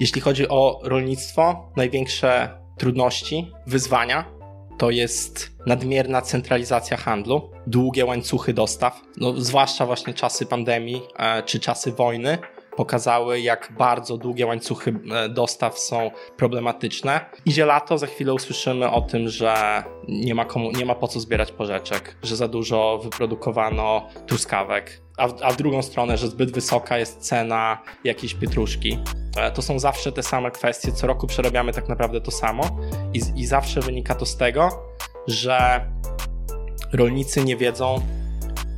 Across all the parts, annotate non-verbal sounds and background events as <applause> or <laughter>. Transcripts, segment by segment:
Jeśli chodzi o rolnictwo, największe trudności, wyzwania to jest nadmierna centralizacja handlu, długie łańcuchy dostaw, no, zwłaszcza właśnie czasy pandemii e, czy czasy wojny pokazały, jak bardzo długie łańcuchy e, dostaw są problematyczne. Idzie lato, za chwilę usłyszymy o tym, że nie ma, komu, nie ma po co zbierać porzeczek, że za dużo wyprodukowano truskawek, a w, a w drugą stronę, że zbyt wysoka jest cena jakiejś pietruszki. E, to są zawsze te same kwestie. Co roku przerabiamy tak naprawdę to samo i, i zawsze wynika to z tego, że rolnicy nie wiedzą,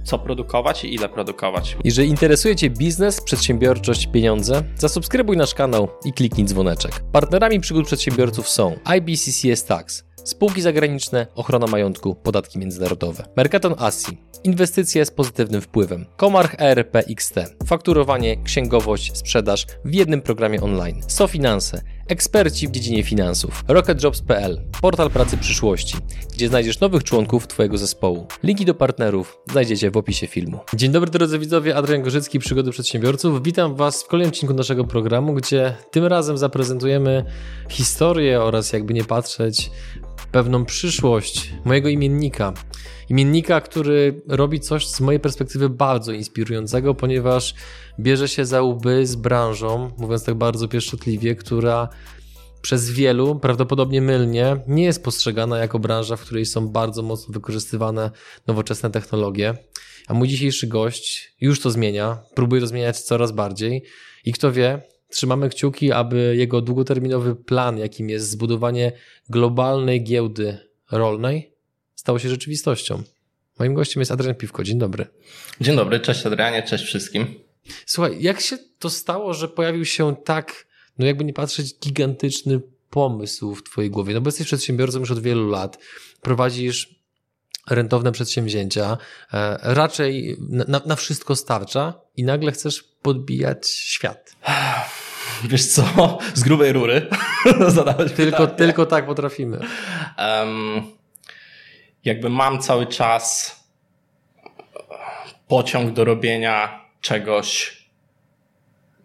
co produkować i ile produkować. Jeżeli interesuje Cię biznes, przedsiębiorczość, pieniądze, zasubskrybuj nasz kanał i kliknij dzwoneczek. Partnerami przygód przedsiębiorców są IBCCS Tax, spółki zagraniczne, ochrona majątku, podatki międzynarodowe, Mercaton Asi, inwestycje z pozytywnym wpływem, Komarch ERP XT, fakturowanie, księgowość, sprzedaż w jednym programie online, SoFinanse, eksperci w dziedzinie finansów, rocketjobs.pl, portal pracy przyszłości, gdzie znajdziesz nowych członków Twojego zespołu. Linki do partnerów znajdziecie w opisie filmu. Dzień dobry drodzy widzowie, Adrian Gorzycki, Przygody Przedsiębiorców. Witam Was w kolejnym odcinku naszego programu, gdzie tym razem zaprezentujemy historię oraz jakby nie patrzeć pewną przyszłość mojego imiennika. Imiennika, który robi coś z mojej perspektywy bardzo inspirującego, ponieważ bierze się za łby z branżą, mówiąc tak bardzo pieszczotliwie, która przez wielu, prawdopodobnie mylnie, nie jest postrzegana jako branża, w której są bardzo mocno wykorzystywane nowoczesne technologie. A mój dzisiejszy gość już to zmienia, próbuje to zmieniać coraz bardziej i kto wie, trzymamy kciuki, aby jego długoterminowy plan, jakim jest zbudowanie globalnej giełdy rolnej, stało się rzeczywistością. Moim gościem jest Adrian Piwko. Dzień dobry. Dzień dobry, cześć Adrianie, cześć wszystkim. Słuchaj, jak się to stało, że pojawił się tak, no jakby nie patrzeć, gigantyczny pomysł w twojej głowie? No bo jesteś przedsiębiorcą już od wielu lat, prowadzisz rentowne przedsięwzięcia, e, raczej na, na wszystko starcza i nagle chcesz podbijać świat. <sighs> <laughs> Wiesz co, z grubej rury <laughs> tylko, pytanie. tylko tak potrafimy. Um, jakby mam cały czas pociąg do robienia czegoś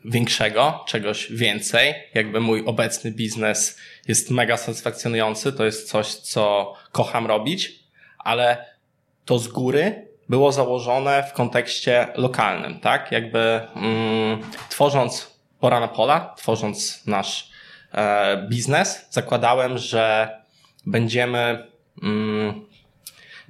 większego, czegoś więcej. Jakby mój obecny biznes jest mega satysfakcjonujący, to jest coś, co kocham robić, ale to z góry było założone w kontekście lokalnym, tak? Jakby mm, tworząc Pora na Pola, tworząc nasz e, biznes, zakładałem, że będziemy mm,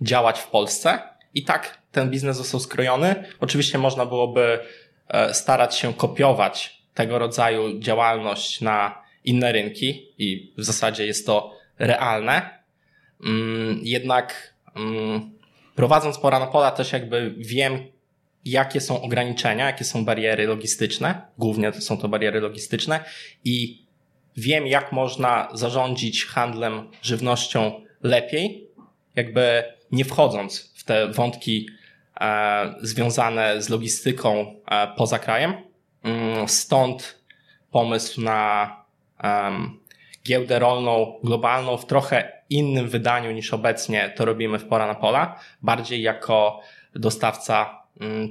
działać w Polsce i tak ten biznes został skrojony. Oczywiście można byłoby e, starać się kopiować tego rodzaju działalność na inne rynki i w zasadzie jest to realne. Mm, jednak mm, prowadząc pora na pola też jakby wiem, jakie są ograniczenia, jakie są bariery logistyczne. Głównie są to bariery logistyczne i wiem, jak można zarządzić handlem żywnością lepiej, jakby nie wchodząc w te wątki e, związane z logistyką e, poza krajem. Mm, stąd pomysł na giełdę rolną globalną w trochę innym wydaniu niż obecnie to robimy w Pora na Pola, bardziej jako dostawca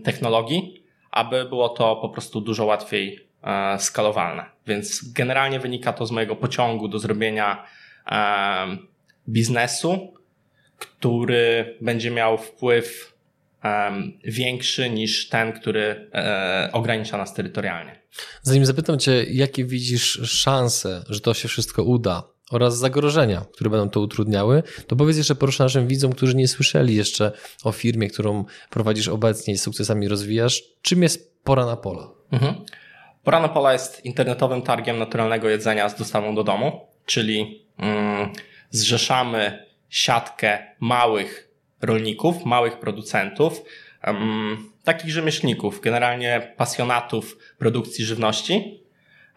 technologii, aby było to po prostu dużo łatwiej e, skalowalne. Więc generalnie wynika to z mojego pociągu do zrobienia biznesu, który będzie miał wpływ um, większy niż ten, który e, ogranicza nas terytorialnie. Zanim zapytam Cię, jakie widzisz szanse, że to się wszystko uda oraz zagrożenia, które będą to utrudniały, to powiedz jeszcze proszę naszym widzom, którzy nie słyszeli jeszcze o firmie, którą prowadzisz obecnie i z sukcesami rozwijasz, czym jest Pora na Pola? Mhm. Pora na Pola jest internetowym targiem naturalnego jedzenia z dostawą do domu, czyli mm, zrzeszamy siatkę małych rolników, małych producentów, um, takich rzemieślników, generalnie pasjonatów produkcji żywności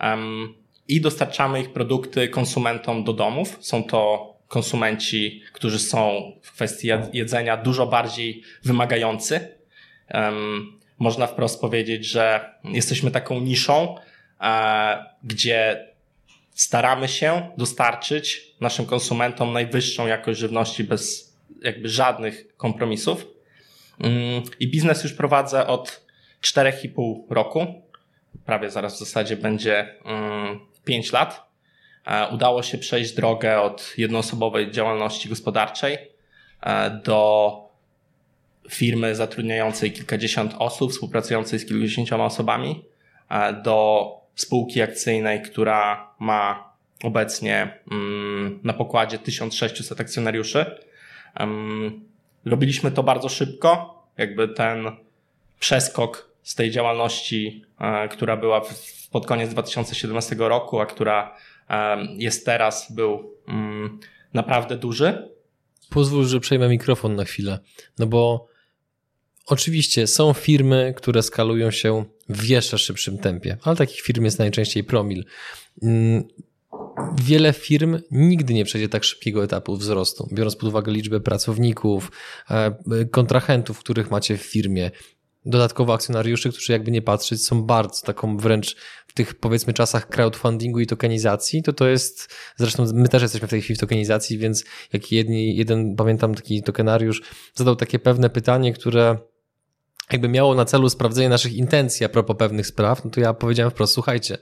um, i dostarczamy ich produkty konsumentom do domów. Są to konsumenci, którzy są w kwestii jedzenia dużo bardziej wymagający. Można wprost powiedzieć, że jesteśmy taką niszą, e, gdzie staramy się dostarczyć naszym konsumentom najwyższą jakość żywności bez jakby żadnych kompromisów. Mm, I biznes już prowadzę od 4,5 roku. Prawie zaraz w zasadzie będzie mm, 5 lat. E, udało się przejść drogę od jednoosobowej działalności gospodarczej e, do firmy zatrudniającej kilkadziesiąt osób, współpracującej z kilkudziesięcioma osobami, e, do spółki akcyjnej, która ma obecnie mm, na pokładzie 1600 akcjonariuszy. Robiliśmy to bardzo szybko, jakby ten przeskok z tej działalności, która była pod koniec 2017 roku, a która jest teraz, był mm, naprawdę duży. Pozwól, że przejmę mikrofon na chwilę, no bo oczywiście są firmy, które skalują się w jeszcze szybszym tempie, ale takich firm jest najczęściej promil. Mm, wiele firm nigdy nie przejdzie tak szybkiego etapu wzrostu, biorąc pod uwagę liczbę pracowników, e, kontrahentów, których macie w firmie, dodatkowo akcjonariuszy, którzy jakby nie patrzeć są bardzo taką wręcz w tych powiedzmy czasach crowdfundingu i tokenizacji, to to jest, zresztą my też jesteśmy w tej chwili w tokenizacji, więc jak jedni, jeden pamiętam taki tokenariusz zadał takie pewne pytanie, które jakby miało na celu sprawdzenie naszych intencji a propos pewnych spraw, no to ja powiedziałem wprost, słuchajcie,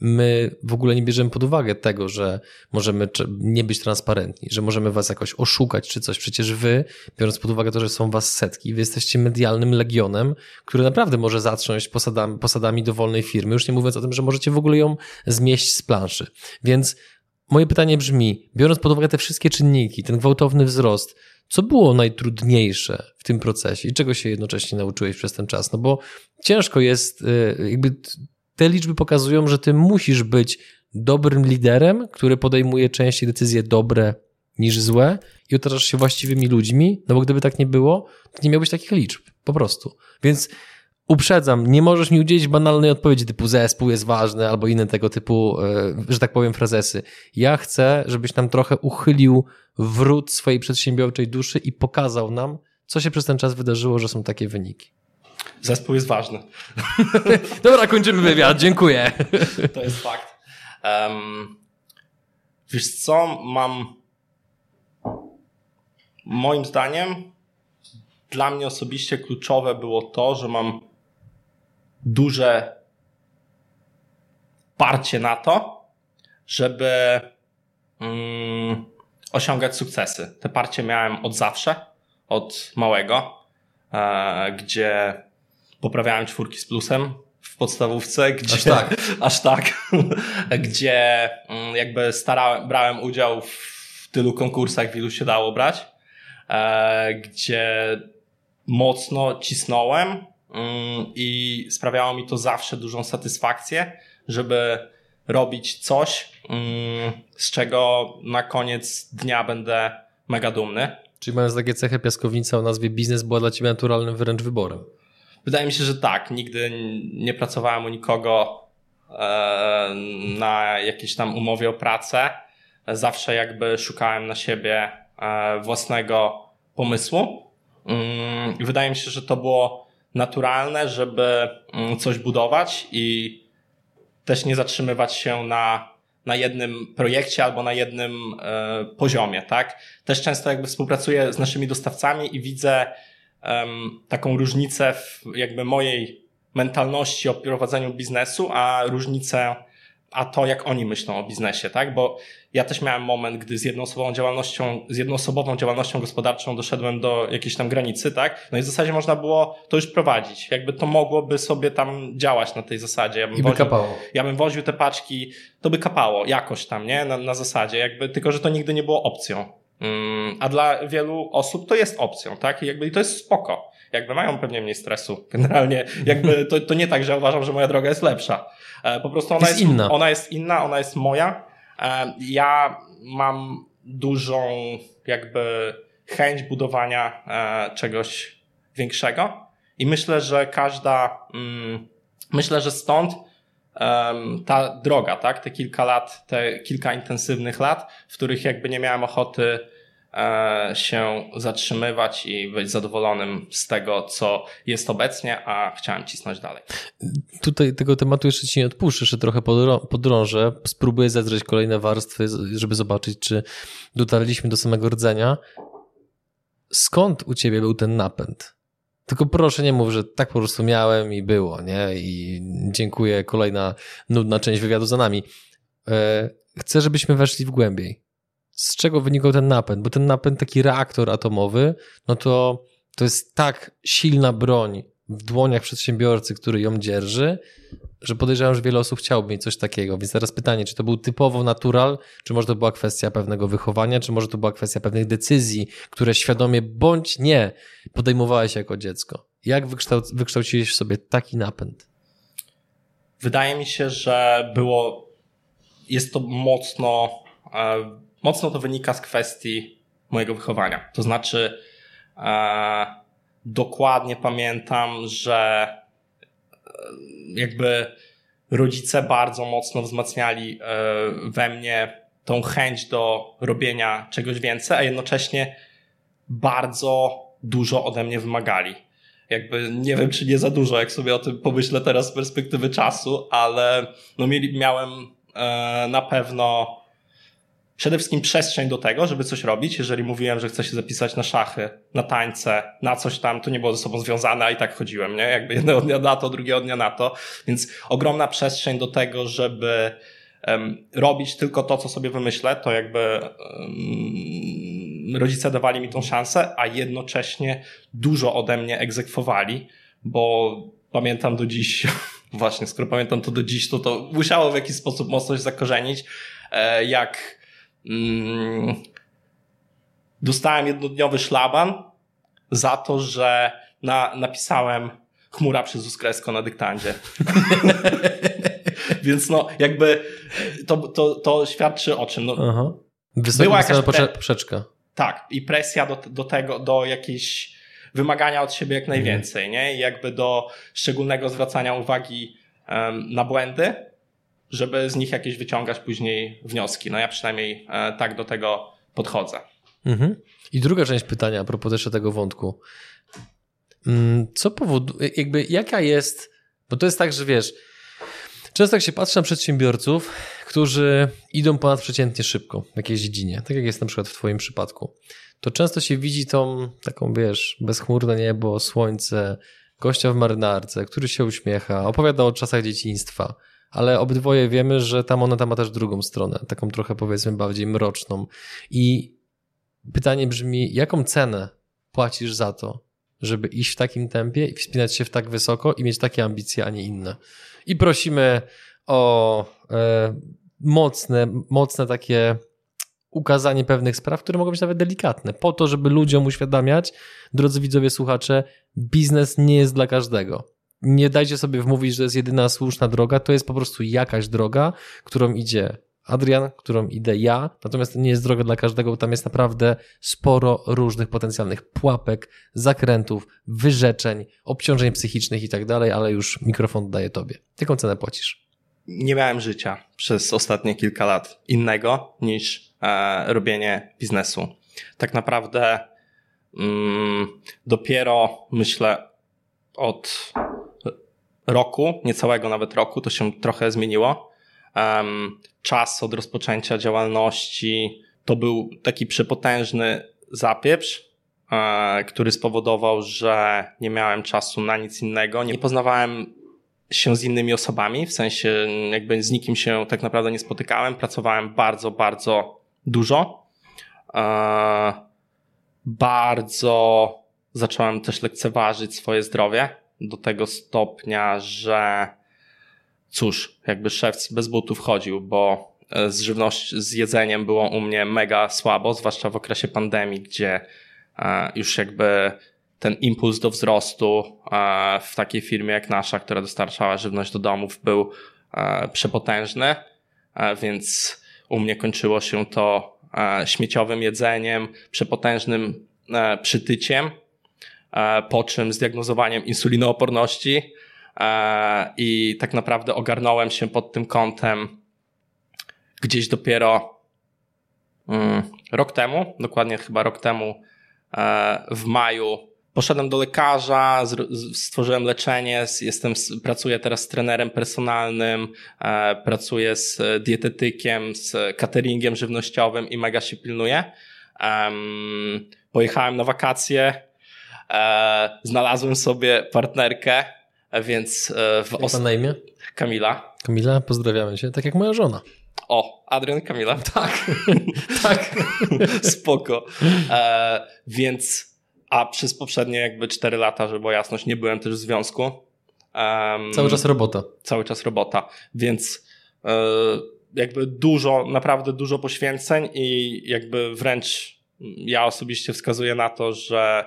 my w ogóle nie bierzemy pod uwagę tego, że możemy nie być transparentni, że możemy was jakoś oszukać czy coś. Przecież wy, biorąc pod uwagę to, że są was setki, wy jesteście medialnym legionem, który naprawdę może zatrząść posadami, posadami dowolnej firmy, już nie mówiąc o tym, że możecie w ogóle ją zmieść z planszy. Więc moje pytanie brzmi, biorąc pod uwagę te wszystkie czynniki, ten gwałtowny wzrost, co było najtrudniejsze w tym procesie i czego się jednocześnie nauczyłeś przez ten czas? No bo ciężko jest y, jakby te liczby pokazują, że ty musisz być dobrym liderem, który podejmuje częściej decyzje dobre niż złe i otaczasz się właściwymi ludźmi, no bo gdyby tak nie było, to nie miałbyś takich liczb, po prostu. Więc uprzedzam, nie możesz mi udzielić banalnej odpowiedzi typu zespół jest ważny albo inne tego typu, e, że tak powiem, frazesy. Ja chcę, żebyś nam trochę uchylił wrót swojej przedsiębiorczej duszy i pokazał nam, co się przez ten czas wydarzyło, że są takie wyniki. Zespół jest ważny. <laughs> Dobra, kończymy wywiad. Dziękuję. <laughs> To jest fakt. Um, wiesz co, mam moim zdaniem dla mnie osobiście kluczowe było to, że mam duże parcie na to, żeby mm, osiągać sukcesy. Te parcie miałem od zawsze, od małego, e, gdzie poprawiałem czwórki z plusem w podstawówce, gdzie, aż tak, <laughs> aż tak <laughs> gdzie mm, jakby starałem, brałem udział w tylu konkursach, w ilu się dało brać, e, gdzie mocno cisnąłem mm, i sprawiało mi to zawsze dużą satysfakcję, żeby robić coś, mm, z czego na koniec dnia będę mega dumny. Czyli mając takie cechy piaskownica o nazwie biznes była dla Ciebie naturalnym wręcz wyborem. Wydaje mi się, że tak. Nigdy nie pracowałem u nikogo e, na jakiejś tam umowie o pracę. Zawsze jakby szukałem na siebie e, własnego pomysłu. Mm, wydaje mi się, że to było naturalne, żeby mm, coś budować i też nie zatrzymywać się na, na jednym projekcie albo na jednym e, poziomie, tak? Też często jakby współpracuję z naszymi dostawcami i widzę um, taką różnicę w jakby mojej mentalności o prowadzeniu biznesu, a różnicę, a to jak oni myślą o biznesie, tak? Bo ja też miałem moment, gdy z jednoosobową działalnością, z jednoosobową działalnością gospodarczą doszedłem do jakiejś tam granicy, tak? No i w zasadzie można było to już prowadzić. Jakby to mogłoby sobie tam działać na tej zasadzie. Ja bym I by woził, kapało. Ja bym woził te paczki, to by kapało jakoś tam, nie? Na, na zasadzie, jakby, tylko że to nigdy nie było opcją. Mm, a dla wielu osób to jest opcją, tak? I jakby i to jest spoko. Jakby mają pewnie mniej stresu. Generalnie jakby <laughs> to, to nie tak, że uważam, że moja droga jest lepsza. E, po prostu ona jest, jest inna. Ona jest inna, ona jest moja. E, ja mam dużą jakby chęć budowania e, czegoś większego i myślę, że każda, mm, myślę, że stąd ta droga, tak? Te kilka lat, te kilka intensywnych lat, w których jakby nie miałem ochoty e, się zatrzymywać i być zadowolonym z tego, co jest obecnie, a chciałem cisnąć dalej. Tutaj tego tematu jeszcze ci nie odpuszczę, jeszcze trochę podrążę, spróbuję zedrzeć kolejne warstwy, żeby zobaczyć, czy dotarliśmy do samego rdzenia. Skąd u ciebie był ten napęd? Tylko proszę nie mów, że tak po prostu miałem i było, nie? I dziękuję, kolejna nudna część wywiadu za nami. e, chcę, żebyśmy weszli w głębiej. Z czego wynikał ten napęd? Bo ten napęd, taki reaktor atomowy, no to to jest tak silna broń w dłoniach przedsiębiorcy, który ją dzierży, że podejrzewam, że wiele osób chciałoby mieć coś takiego. Więc teraz pytanie, czy to był typowo natural, czy może to była kwestia pewnego wychowania, czy może to była kwestia pewnych decyzji, które świadomie bądź nie podejmowałeś jako dziecko. Jak wykształc wykształciłeś w sobie taki napęd? Wydaje mi się, że było, jest to mocno, e, mocno to wynika z kwestii mojego wychowania. To znaczy, e, dokładnie pamiętam, że e, jakby rodzice bardzo mocno wzmacniali e, we mnie tą chęć do robienia czegoś więcej, a jednocześnie bardzo dużo ode mnie wymagali. Jakby nie wiem, czy nie za dużo, jak sobie o tym pomyślę teraz z perspektywy czasu, ale no mieli, miałem e, na pewno przede wszystkim przestrzeń do tego, żeby coś robić. Jeżeli mówiłem, że chcę się zapisać na szachy, na tańce, na coś tam, to nie było ze sobą związane, a i tak chodziłem, nie? Jakby jednego dnia na to, drugiego dnia na to. Więc ogromna przestrzeń do tego, żeby um, robić tylko to, co sobie wymyślę, to jakby um, rodzice dawali mi tą szansę, a jednocześnie dużo ode mnie egzekwowali, bo pamiętam do dziś, <laughs> właśnie, skoro pamiętam to do dziś, to to musiało w jakiś sposób mocno się zakorzenić, e, jak Mm, dostałem jednodniowy szlaban za to, że na, napisałem chmura przez uskresko na dyktandzie. <laughs> Więc no, jakby to, to, to świadczy o czym. No, Aha. Była jakaś pre... poprzeczka. Tak, i presja do, do tego, do jakiejś wymagania od siebie jak najwięcej, mm. nie? I jakby do szczególnego zwracania uwagi um, na błędy żeby z nich jakieś wyciągać później wnioski. No ja przynajmniej e, tak do tego podchodzę. Mhm. I druga część pytania a propos jeszcze tego wątku. Mm, co powoduje, jakby jaka jest, bo to jest tak, że wiesz, często jak się patrzy na przedsiębiorców, którzy idą ponadprzeciętnie szybko w jakiejś dziedzinie, tak jak jest na przykład w twoim przypadku, to często się widzi tą taką, wiesz, bezchmurne niebo, słońce, gościa w marynarce, który się uśmiecha, opowiada o czasach dzieciństwa, ale obydwoje wiemy, że ta moneta ma też drugą stronę, taką trochę powiedzmy bardziej mroczną. I pytanie brzmi, jaką cenę płacisz za to, żeby iść w takim tempie i wspinać się w tak wysoko i mieć takie ambicje, a nie inne? I prosimy o e, mocne, mocne takie ukazanie pewnych spraw, które mogą być nawet delikatne, po to, żeby ludziom uświadamiać, drodzy widzowie, słuchacze, biznes nie jest dla każdego nie dajcie sobie wmówić, że jest jedyna słuszna droga, to jest po prostu jakaś droga, którą idzie Adrian, którą idę ja, natomiast to nie jest droga dla każdego, bo tam jest naprawdę sporo różnych potencjalnych pułapek, zakrętów, wyrzeczeń, obciążeń psychicznych i tak dalej, ale już mikrofon daję tobie. Jaką cenę płacisz? Nie miałem życia przez ostatnie kilka lat innego niż e, robienie biznesu. Tak naprawdę mm, dopiero myślę od roku, niecałego nawet roku, to się trochę zmieniło. Czas od rozpoczęcia działalności to był taki przepotężny zapieprz, e, który spowodował, że nie miałem czasu na nic innego. Nie poznawałem się z innymi osobami, w sensie jakby z nikim się tak naprawdę nie spotykałem. Pracowałem bardzo, bardzo dużo. E, bardzo zacząłem też lekceważyć swoje zdrowie do tego stopnia, że cóż, jakby szef bez butów chodził, bo e, z żywnością, z jedzeniem było u mnie mega słabo, zwłaszcza w okresie pandemii, gdzie e, już jakby ten impuls do wzrostu e, w takiej firmie jak nasza, która dostarczała żywność do domów, był przepotężny, więc u mnie kończyło się to śmieciowym jedzeniem, przepotężnym przytyciem, po czym zdiagnozowaniem insulinooporności e, i tak naprawdę ogarnąłem się pod tym kątem gdzieś dopiero mm, rok temu, dokładnie chyba rok temu e, w maju Poszedłem do lekarza, stworzyłem leczenie, jestem, pracuję teraz z trenerem personalnym, pracuję z dietetykiem, z cateringiem żywnościowym i mega się pilnuję. Pojechałem na wakacje, E, znalazłem sobie partnerkę, więc e, w os- na imię? Kamila. Kamila, pozdrawiamy cię, tak jak moja żona. O, Adrian Kamila. <laughs> Tak, <laughs> tak. Spoko. E, więc, a przez poprzednie jakby 4 lata, żeby była jasność, nie byłem też w związku. Um, cały czas robota. Cały czas robota, więc e, jakby dużo, naprawdę dużo poświęceń i jakby wręcz ja osobiście wskazuję na to, że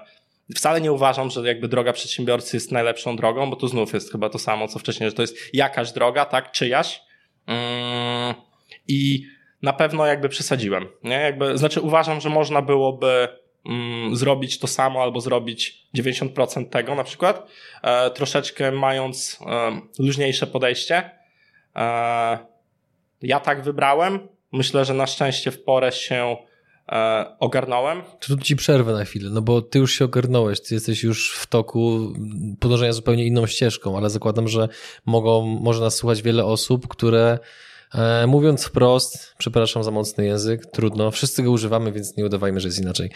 wcale nie uważam, że jakby droga przedsiębiorcy jest najlepszą drogą, bo to znów jest chyba to samo, co wcześniej, że to jest jakaś droga, tak, czyjaś. Mm, I na pewno jakby przesadziłem, nie? Jakby, znaczy uważam, że można byłoby mm, zrobić to samo albo zrobić 90% tego na przykład, e, troszeczkę mając luźniejsze podejście. E, ja tak wybrałem. Myślę, że na szczęście w porę się ogarnąłem. Tu ci przerwę na chwilę, no bo ty już się ogarnąłeś, ty jesteś już w toku podążania zupełnie inną ścieżką, ale zakładam, że mogą, może nas słuchać wiele osób, które e, mówiąc wprost, przepraszam za mocny język, trudno, wszyscy go używamy, więc nie udawajmy, że jest inaczej.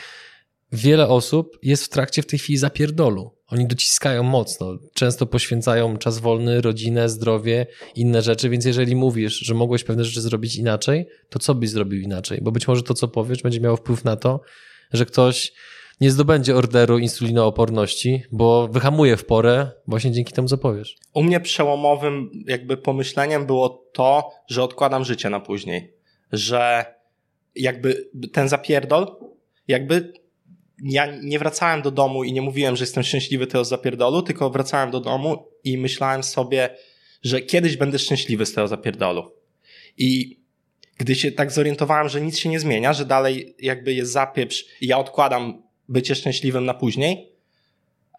Wiele osób jest w trakcie w tej chwili zapierdolu. Oni dociskają mocno, często poświęcają czas wolny, rodzinę, zdrowie, inne rzeczy, więc jeżeli mówisz, że mogłeś pewne rzeczy zrobić inaczej, to co byś zrobił inaczej? Bo być może to, co powiesz, będzie miało wpływ na to, że ktoś nie zdobędzie orderu insulinooporności, bo wyhamuje w porę właśnie dzięki temu, co powiesz. U mnie przełomowym jakby pomyśleniem było to, że odkładam życie na później. Że jakby ten zapierdol, jakby ja nie wracałem do domu i nie mówiłem, że jestem szczęśliwy tego zapierdolu, tylko wracałem do domu i myślałem sobie, że kiedyś będę szczęśliwy z tego zapierdolu. I gdy się tak zorientowałem, że nic się nie zmienia, że dalej jakby jest zapieprz i ja odkładam bycie szczęśliwym na później,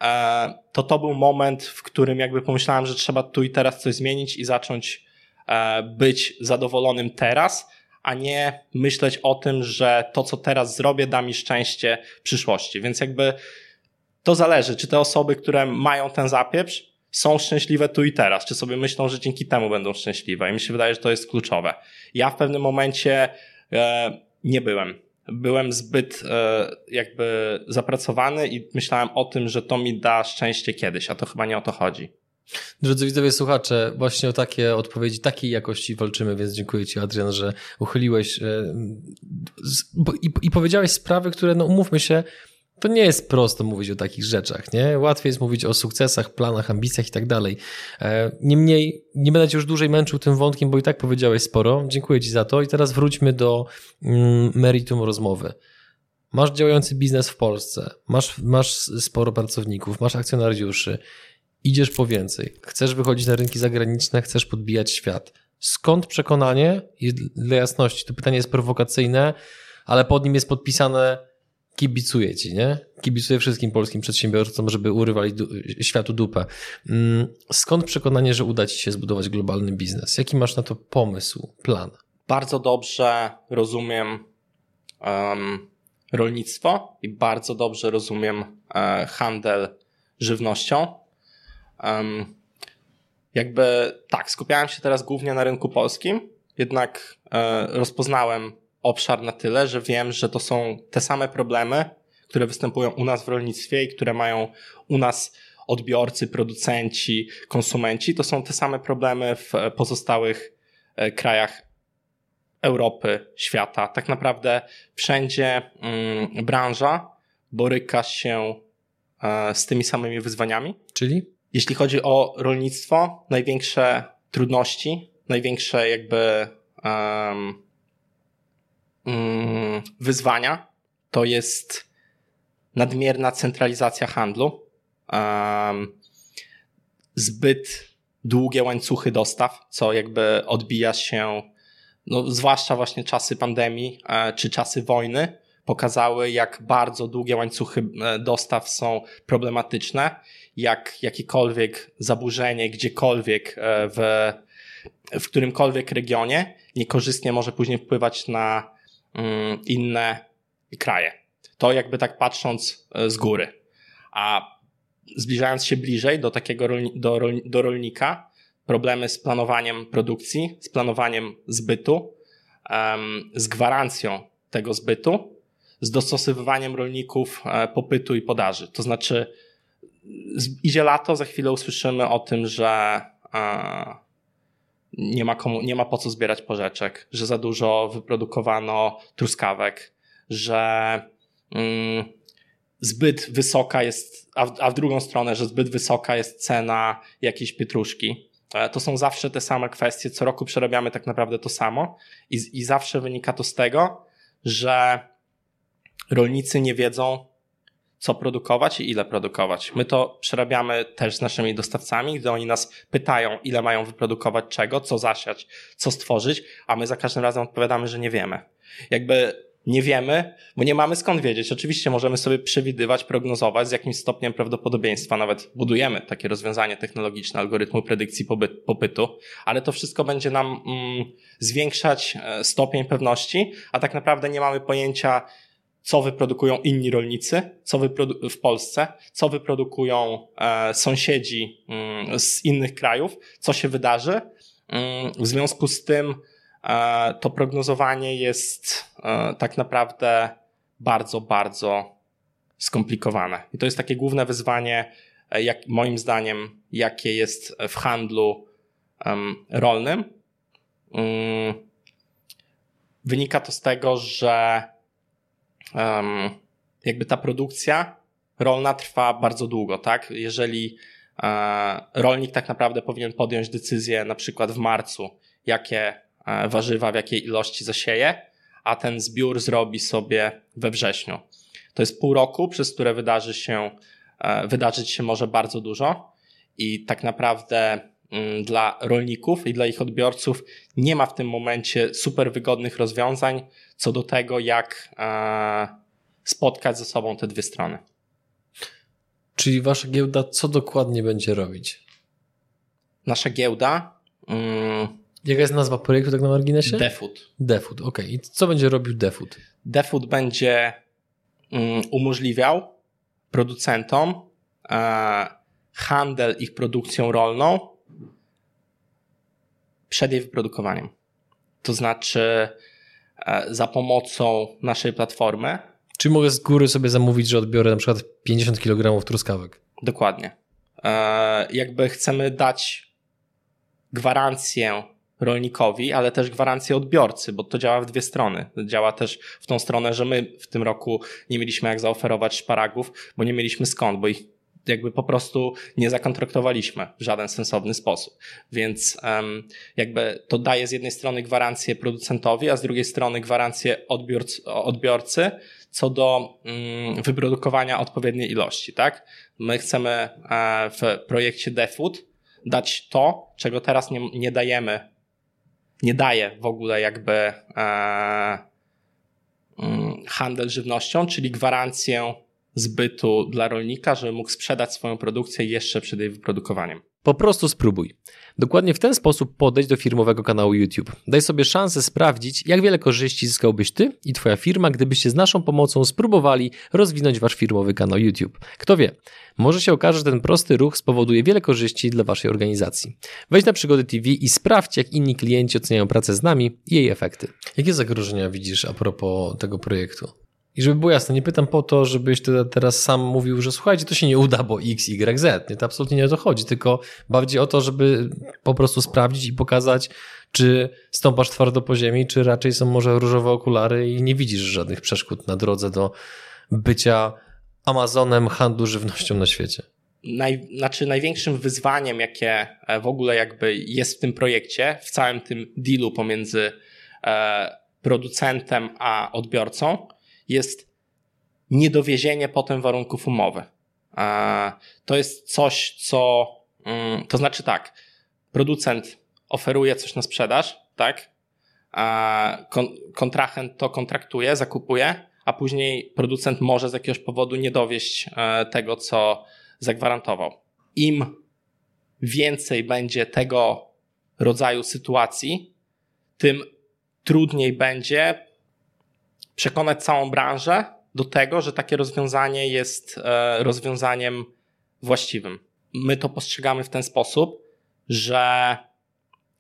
e, to to był moment, w którym jakby pomyślałem, że trzeba tu i teraz coś zmienić i zacząć e, być zadowolonym teraz, a nie myśleć o tym, że to, co teraz zrobię, da mi szczęście w przyszłości. Więc jakby to zależy, czy te osoby, które mają ten zapieprz, są szczęśliwe tu i teraz, czy sobie myślą, że dzięki temu będą szczęśliwe. I mi się wydaje, że to jest kluczowe. Ja w pewnym momencie e, nie byłem. Byłem zbyt e, jakby zapracowany i myślałem o tym, że to mi da szczęście kiedyś, a to chyba nie o to chodzi. Drodzy widzowie, słuchacze, właśnie o takie odpowiedzi, takiej jakości walczymy, więc dziękuję Ci, Adrian, że uchyliłeś e, i, i powiedziałeś sprawy, które, no umówmy się, to nie jest prosto mówić o takich rzeczach, nie? Łatwiej jest mówić o sukcesach, planach, ambicjach i tak dalej. E, niemniej, nie będę Cię już dłużej męczył tym wątkiem, bo i tak powiedziałeś sporo. Dziękuję Ci za to i teraz wróćmy do mm, meritum rozmowy. Masz działający biznes w Polsce, masz, masz sporo pracowników, masz akcjonariuszy, idziesz po więcej, chcesz wychodzić na rynki zagraniczne, chcesz podbijać świat. Skąd przekonanie? Dla jasności, to pytanie jest prowokacyjne, ale pod nim jest podpisane kibicuję ci, nie? Kibicuję wszystkim polskim przedsiębiorcom, żeby urywali du światu dupę. Mm, skąd przekonanie, że uda ci się zbudować globalny biznes? Jaki masz na to pomysł, plan? Bardzo dobrze rozumiem um, rolnictwo i bardzo dobrze rozumiem um, handel żywnością. Um, jakby tak, skupiałem się teraz głównie na rynku polskim, jednak e, rozpoznałem obszar na tyle, że wiem, że to są te same problemy, które występują u nas w rolnictwie i które mają u nas odbiorcy, producenci, konsumenci. To są te same problemy w pozostałych e, krajach Europy, świata. Tak naprawdę wszędzie mm, branża boryka się e, z tymi samymi wyzwaniami. Czyli? Jeśli chodzi o rolnictwo, największe trudności, największe jakby um, wyzwania to jest nadmierna centralizacja handlu, um, zbyt długie łańcuchy dostaw, co jakby odbija się, no, zwłaszcza właśnie czasy pandemii e, czy czasy wojny, pokazały, jak bardzo długie łańcuchy e, dostaw są problematyczne, jak jakiekolwiek zaburzenie gdziekolwiek e, w, w którymkolwiek regionie niekorzystnie może później wpływać na mm, inne kraje. To jakby tak patrząc e, z góry. A zbliżając się bliżej do takiego do, do rolnika, problemy z planowaniem produkcji, z planowaniem zbytu, z gwarancją tego zbytu, z dostosowywaniem rolników e, popytu i podaży. To znaczy, idzie lato, za chwilę usłyszymy o tym, że e, nie ma, komu, nie ma po co zbierać porzeczek, że za dużo wyprodukowano truskawek, że mm, zbyt wysoka jest, a w, a w drugą stronę, że zbyt wysoka jest cena jakiejś pietruszki. E, to są zawsze te same kwestie. Co roku przerabiamy tak naprawdę to samo i, i zawsze wynika to z tego, że rolnicy nie wiedzą, co produkować i ile produkować. My to przerabiamy też z naszymi dostawcami, gdy oni nas pytają, ile mają wyprodukować czego, co zasiać, co stworzyć, a my za każdym razem odpowiadamy, że nie wiemy. Jakby nie wiemy, bo nie mamy skąd wiedzieć. Oczywiście możemy sobie przewidywać, prognozować z jakimś stopniem prawdopodobieństwa, nawet budujemy takie rozwiązanie technologiczne algorytmu predykcji popytu, ale to wszystko będzie nam mm, zwiększać e, stopień pewności, a tak naprawdę nie mamy pojęcia, co wyprodukują inni rolnicy, co wyprodu- w Polsce, co wyprodukują e, sąsiedzi mm, z innych krajów, co się wydarzy. Mm, w związku z tym e, to prognozowanie jest e, tak naprawdę bardzo, bardzo skomplikowane. I to jest takie główne wyzwanie, e, jak, moim zdaniem, jakie jest w handlu rolnym. Mm, wynika to z tego, że jakby ta produkcja rolna trwa bardzo długo, tak? Jeżeli e, rolnik tak naprawdę powinien podjąć decyzję na przykład w marcu, jakie e, warzywa, w jakiej ilości zasieje, a ten zbiór zrobi sobie we wrześniu. To jest pół roku, przez które wydarzy się, e, wydarzyć się może bardzo dużo i tak naprawdę dla rolników i dla ich odbiorców nie ma w tym momencie super wygodnych rozwiązań, co do tego, jak e, spotkać ze sobą te dwie strony. Czyli wasza giełda co dokładnie będzie robić? Nasza giełda. Mm, Jaka jest nazwa projektu tak na marginesie? Defood. Defood, ok. I co będzie robił Defood? Defood będzie mm, umożliwiał producentom e, handel ich produkcją rolną przed jej wyprodukowaniem. To znaczy, E, za pomocą naszej platformy. Czy mogę z góry sobie zamówić, że odbiorę na przykład 50 kg truskawek? Dokładnie. E, jakby chcemy dać gwarancję rolnikowi, ale też gwarancję odbiorcy, bo to działa w dwie strony. Działa też w tą stronę, że my w tym roku nie mieliśmy jak zaoferować szparagów, bo nie mieliśmy skąd, bo ich jakby po prostu nie zakontraktowaliśmy w żaden sensowny sposób. Więc jakby to daje z jednej strony gwarancję producentowi, a z drugiej strony gwarancję odbiorcy, co do um, wyprodukowania odpowiedniej ilości, tak? My chcemy e, w projekcie DeFood dać to, czego teraz nie, nie dajemy, nie daje w ogóle jakby e, mm, handel żywnością, czyli gwarancję zbytu dla rolnika, żeby mógł sprzedać swoją produkcję jeszcze przed jej wyprodukowaniem. Po prostu spróbuj. Dokładnie w ten sposób podejdź do firmowego kanału YouTube. Daj sobie szansę sprawdzić, jak wiele korzyści zyskałbyś ty i twoja firma, gdybyście z naszą pomocą spróbowali rozwinąć wasz firmowy kanał YouTube. Kto wie, może się okaże, że ten prosty ruch spowoduje wiele korzyści dla waszej organizacji. Wejdź na Przygody TV i sprawdź, jak inni klienci oceniają pracę z nami i jej efekty. Jakie zagrożenia widzisz a propos tego projektu? I żeby było jasne, nie pytam po to, żebyś ty teraz sam mówił, że słuchajcie, to się nie uda, bo X, Y, Z. Nie, to absolutnie nie o to chodzi, tylko bardziej o to, żeby po prostu sprawdzić i pokazać, czy stąpasz twardo po ziemi, czy raczej są może różowe okulary i nie widzisz żadnych przeszkód na drodze do bycia Amazonem handlu żywnością na świecie. Naj, znaczy największym wyzwaniem, jakie e, w ogóle jakby jest w tym projekcie, w całym tym dealu pomiędzy e, producentem a odbiorcą, jest niedowiezienie potem warunków umowy. To jest coś, co, mm, to znaczy tak, producent oferuje coś na sprzedaż, tak? Kontrahent to kontraktuje, zakupuje, a później producent może z jakiegoś powodu nie dowieść e, tego, co zagwarantował. Im więcej będzie tego rodzaju sytuacji, tym trudniej będzie przekonać całą branżę do tego, że takie rozwiązanie jest e, rozwiązaniem właściwym. My to postrzegamy w ten sposób, że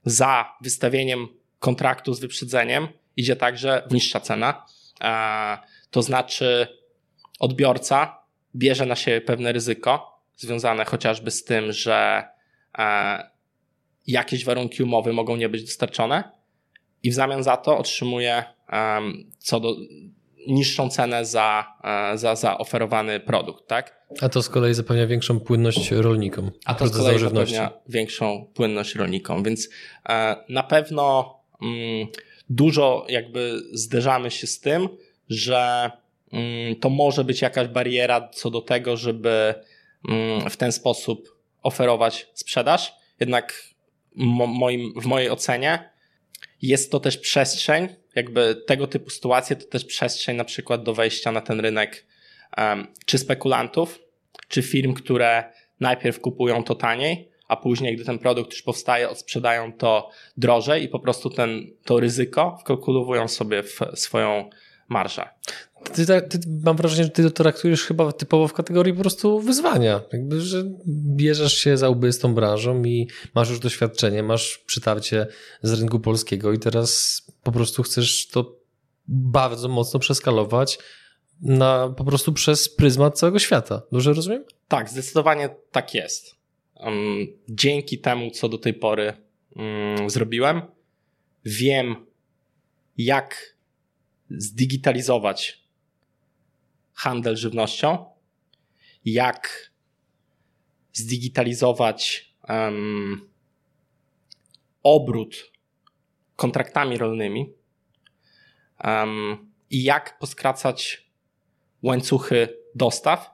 za wystawieniem kontraktu z wyprzedzeniem idzie także niższa cena. E, to znaczy, odbiorca bierze na siebie pewne ryzyko, związane chociażby z tym, że e, jakieś warunki umowy mogą nie być dostarczone i w zamian za to otrzymuję um, co do niższą cenę za, e, za, za oferowany produkt, tak? A to z kolei zapewnia większą płynność rolnikom. A to z kolei zapewnia większą płynność rolnikom, więc e, na pewno mm, dużo jakby zderzamy się z tym, że mm, to może być jakaś bariera co do tego, żeby mm, w ten sposób oferować sprzedaż. Jednak moim, w mojej ocenie jest to też przestrzeń, jakby tego typu sytuacje to też przestrzeń na przykład do wejścia na ten rynek um, czy spekulantów, czy firm, które najpierw kupują to taniej, a później, gdy ten produkt już powstaje, odsprzedają to drożej i po prostu ten, to ryzyko wkalkulowują sobie w swoją marżę. Ty, ty, mam wrażenie, że ty to traktujesz chyba typowo w kategorii po prostu wyzwania. Jakby, że bierzesz się za łby z tą branżą i masz już doświadczenie, masz przytarcie z rynku polskiego i teraz po prostu chcesz to bardzo mocno przeskalować na, po prostu przez pryzmat całego świata. Dobrze rozumiem? Tak, zdecydowanie tak jest. Um, dzięki temu, co do tej pory um, zrobiłem, wiem, jak zdigitalizować handel żywnością, jak zdigitalizować um, obrót kontraktami rolnymi um, i jak poskracać łańcuchy dostaw,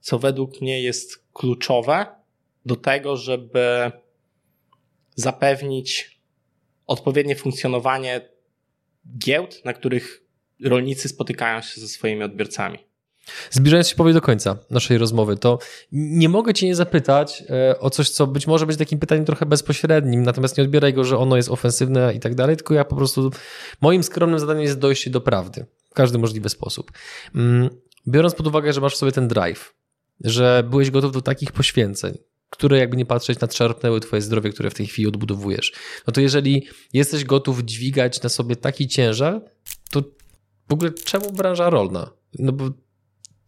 co według mnie jest kluczowe do tego, żeby zapewnić odpowiednie funkcjonowanie giełd, na których rolnicy spotykają się ze swoimi odbiorcami. Zbliżając się powoli do końca naszej rozmowy, to nie mogę Cię nie zapytać e, o coś, co być może być takim pytaniem trochę bezpośrednim, natomiast nie odbieraj go, że ono jest ofensywne i tak dalej, tylko ja po prostu, moim skromnym zadaniem jest dojście do prawdy w każdy możliwy sposób. Mm, biorąc pod uwagę, że masz w sobie ten drive, że byłeś gotów do takich poświęceń, które jakby nie patrzeć nadszarpnęły twoje zdrowie, które w tej chwili odbudowujesz. No to jeżeli jesteś gotów dźwigać na sobie taki ciężar, to w ogóle czemu branża rolna? No bo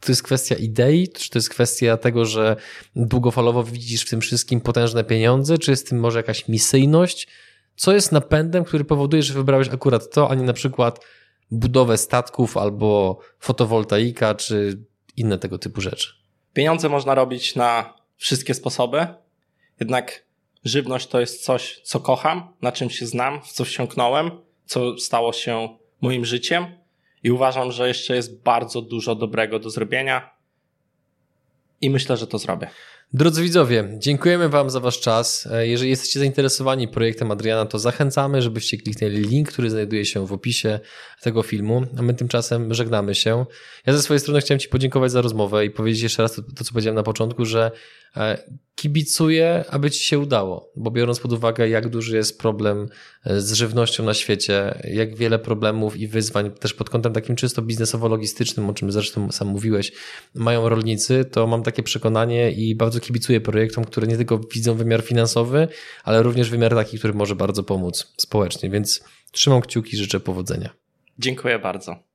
to jest kwestia idei, czy to jest kwestia tego, że długofalowo widzisz w tym wszystkim potężne pieniądze, czy jest w tym może jakaś misyjność? Co jest napędem, który powoduje, że wybrałeś akurat to, a nie na przykład budowę statków albo fotowoltaika, czy inne tego typu rzeczy? Pieniądze można robić na wszystkie sposoby, jednak żywność to jest coś, co kocham, na czym się znam, w co wsiąknąłem, co stało się moim życiem. I uważam, że jeszcze jest bardzo dużo dobrego do zrobienia. I myślę, że to zrobię. Drodzy widzowie, dziękujemy Wam za Wasz czas. E, jeżeli jesteście zainteresowani projektem Adriana, to zachęcamy, żebyście kliknęli link, który znajduje się w opisie tego filmu, a my tymczasem żegnamy się. Ja ze swojej strony chciałem Ci podziękować za rozmowę i powiedzieć jeszcze raz to, to co powiedziałem na początku, że E, kibicuję, aby ci się udało, bo biorąc pod uwagę, jak duży jest problem e, z żywnością na świecie, jak wiele problemów i wyzwań, też pod kątem takim czysto biznesowo-logistycznym, o czym zresztą sam mówiłeś, mają rolnicy, to mam takie przekonanie i bardzo kibicuję projektom, które nie tylko widzą wymiar finansowy, ale również wymiar taki, który może bardzo pomóc społecznie, więc trzymam kciuki, życzę powodzenia. Dziękuję bardzo.